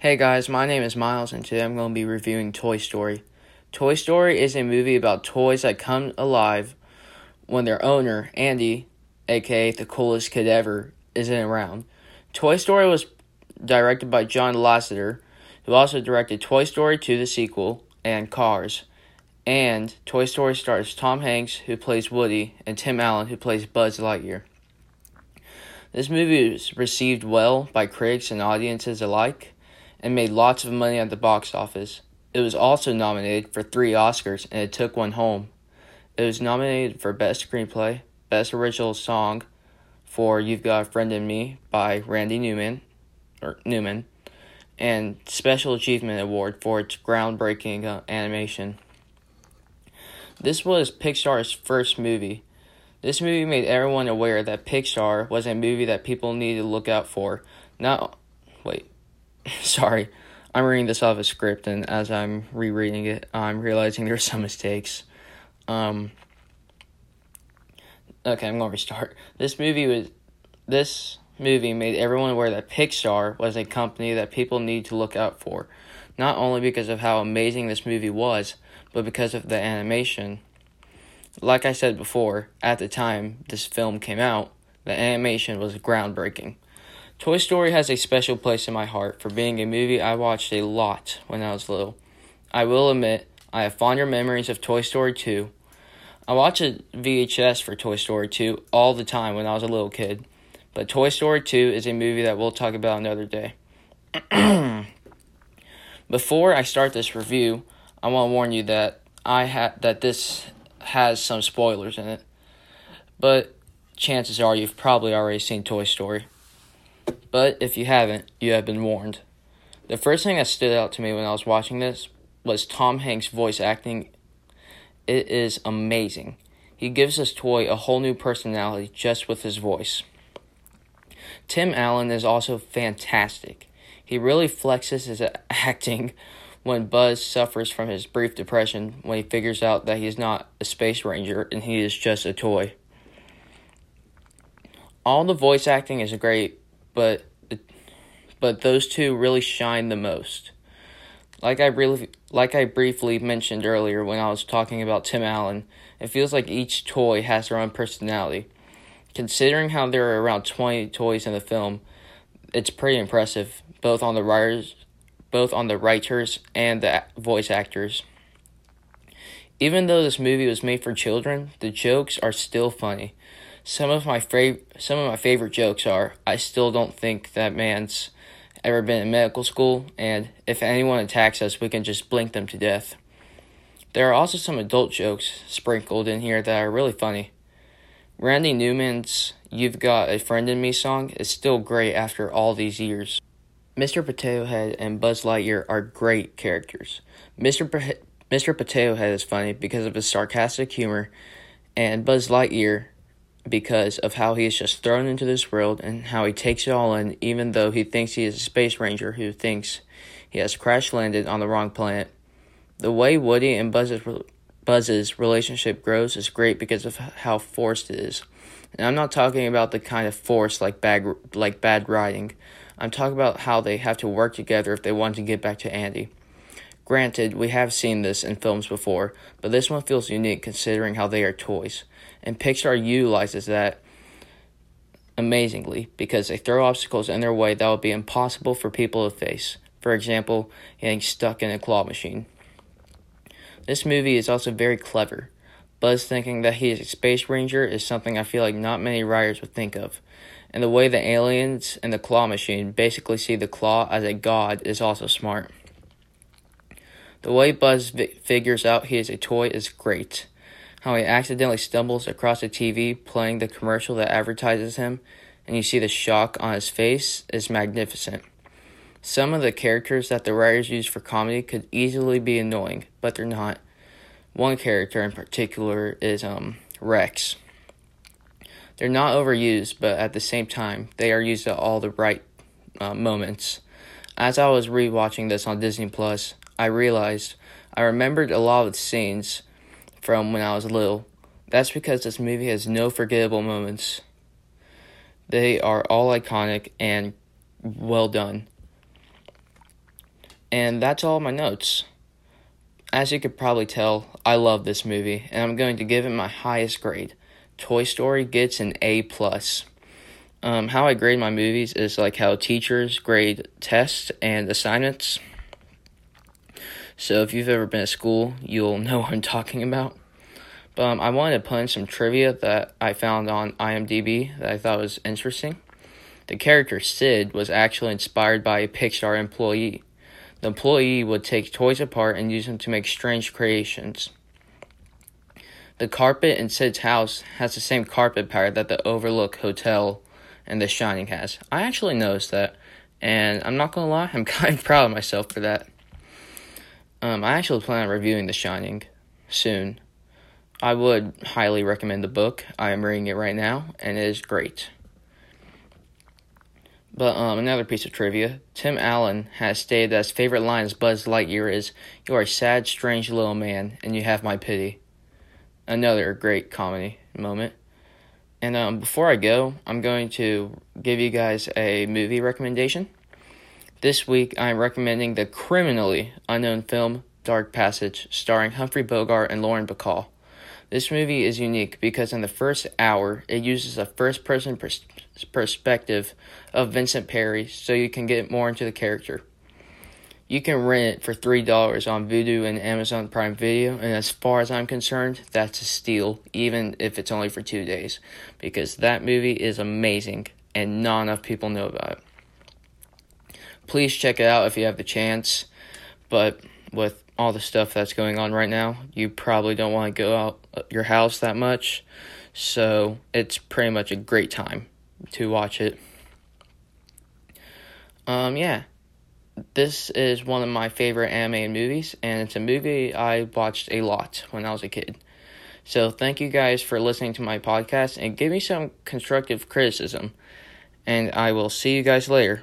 Hey guys, my name is Miles, and today I'm going to be reviewing Toy Story. Toy Story is a movie about toys that come alive when their owner, Andy, aka the coolest kid ever, isn't around. Toy Story was directed by John Lasseter, who also directed Toy Story 2, the sequel, and Cars. And Toy Story stars Tom Hanks, who plays Woody, and Tim Allen, who plays Buzz Lightyear. This movie was received well by critics and audiences alike and made lots of money at the box office. It was also nominated for three Oscars and it took one home. It was nominated for Best Screenplay, Best Original Song for You've Got a Friend in Me by Randy Newman or Newman and Special Achievement Award for its groundbreaking uh, animation. This was Pixar's first movie. This movie made everyone aware that Pixar was a movie that people needed to look out for. Not wait, sorry, I'm reading this off a script, and as I'm rereading it, I'm realizing there's some mistakes. Um, okay, I'm gonna restart. This movie was this movie made everyone aware that Pixar was a company that people need to look out for, not only because of how amazing this movie was, but because of the animation. Like I said before, at the time this film came out, the animation was groundbreaking. Toy Story has a special place in my heart for being a movie I watched a lot when I was little. I will admit, I have fonder memories of Toy Story 2. I watched a VHS for Toy Story 2 all the time when I was a little kid, but Toy Story 2 is a movie that we'll talk about another day. Before I start this review, I want to warn you that I ha- that this has some spoilers in it. But chances are you've probably already seen Toy Story. But if you haven't, you have been warned. The first thing that stood out to me when I was watching this was Tom Hanks' voice acting. It is amazing. He gives this toy a whole new personality just with his voice. Tim Allen is also fantastic. He really flexes his acting when Buzz suffers from his brief depression when he figures out that he is not a space ranger and he is just a toy. All the voice acting is great, but but those two really shine the most. Like I really like I briefly mentioned earlier when I was talking about Tim Allen, it feels like each toy has their own personality. Considering how there are around 20 toys in the film, it's pretty impressive both on the writers both on the writers and the voice actors. Even though this movie was made for children, the jokes are still funny. Some of my fav- some of my favorite jokes are I still don't think that man's ever been in medical school and if anyone attacks us we can just blink them to death. There are also some adult jokes sprinkled in here that are really funny. Randy Newman's You've Got a Friend in Me song is still great after all these years. Mr. Potato Head and Buzz Lightyear are great characters. Mr. Mr. Potato Head is funny because of his sarcastic humor, and Buzz Lightyear because of how he is just thrown into this world and how he takes it all in, even though he thinks he is a space ranger who thinks he has crash landed on the wrong planet. The way Woody and Buzz's, Buzz's relationship grows is great because of how forced it is. And I'm not talking about the kind of force like bad, like bad writing. I'm talking about how they have to work together if they want to get back to Andy. Granted, we have seen this in films before, but this one feels unique considering how they are toys. And Pixar utilizes that amazingly because they throw obstacles in their way that would be impossible for people to face. For example, getting stuck in a claw machine. This movie is also very clever. Buzz thinking that he is a space ranger is something I feel like not many writers would think of and the way the aliens and the claw machine basically see the claw as a god is also smart. The way Buzz figures out he is a toy is great. How he accidentally stumbles across a TV playing the commercial that advertises him, and you see the shock on his face is magnificent. Some of the characters that the writers use for comedy could easily be annoying, but they're not. One character in particular is um, Rex. They're not overused, but at the same time, they are used at all the right uh, moments. As I was rewatching this on Disney Plus, I realized I remembered a lot of the scenes from when I was little. That's because this movie has no forgettable moments. They are all iconic and well done. And that's all my notes. As you could probably tell, I love this movie, and I'm going to give it my highest grade. Toy Story gets an A plus. Um, how I grade my movies is like how teachers grade tests and assignments. So if you've ever been at school, you'll know what I'm talking about. But um, I wanted to put in some trivia that I found on IMDb that I thought was interesting. The character Sid was actually inspired by a Pixar employee. The employee would take toys apart and use them to make strange creations. The carpet in Sid's house has the same carpet pattern that the Overlook Hotel and The Shining has. I actually noticed that, and I'm not gonna lie, I'm kind of proud of myself for that. Um, I actually plan on reviewing The Shining soon. I would highly recommend the book. I am reading it right now, and it is great. But um, another piece of trivia Tim Allen has stated that his favorite line as Buzz Lightyear is, You are a sad, strange little man, and you have my pity. Another great comedy moment. And um, before I go, I'm going to give you guys a movie recommendation. This week, I'm recommending the criminally unknown film Dark Passage, starring Humphrey Bogart and Lauren Bacall. This movie is unique because in the first hour, it uses a first person pers- perspective of Vincent Parry so you can get more into the character. You can rent it for $3 on Vudu and Amazon Prime Video, and as far as I'm concerned, that's a steal, even if it's only for two days, because that movie is amazing and not enough people know about it. Please check it out if you have the chance, but with all the stuff that's going on right now, you probably don't want to go out your house that much. So it's pretty much a great time to watch it. Um, yeah, this is one of my favorite anime movies, and it's a movie I watched a lot when I was a kid. So thank you guys for listening to my podcast and give me some constructive criticism. And I will see you guys later.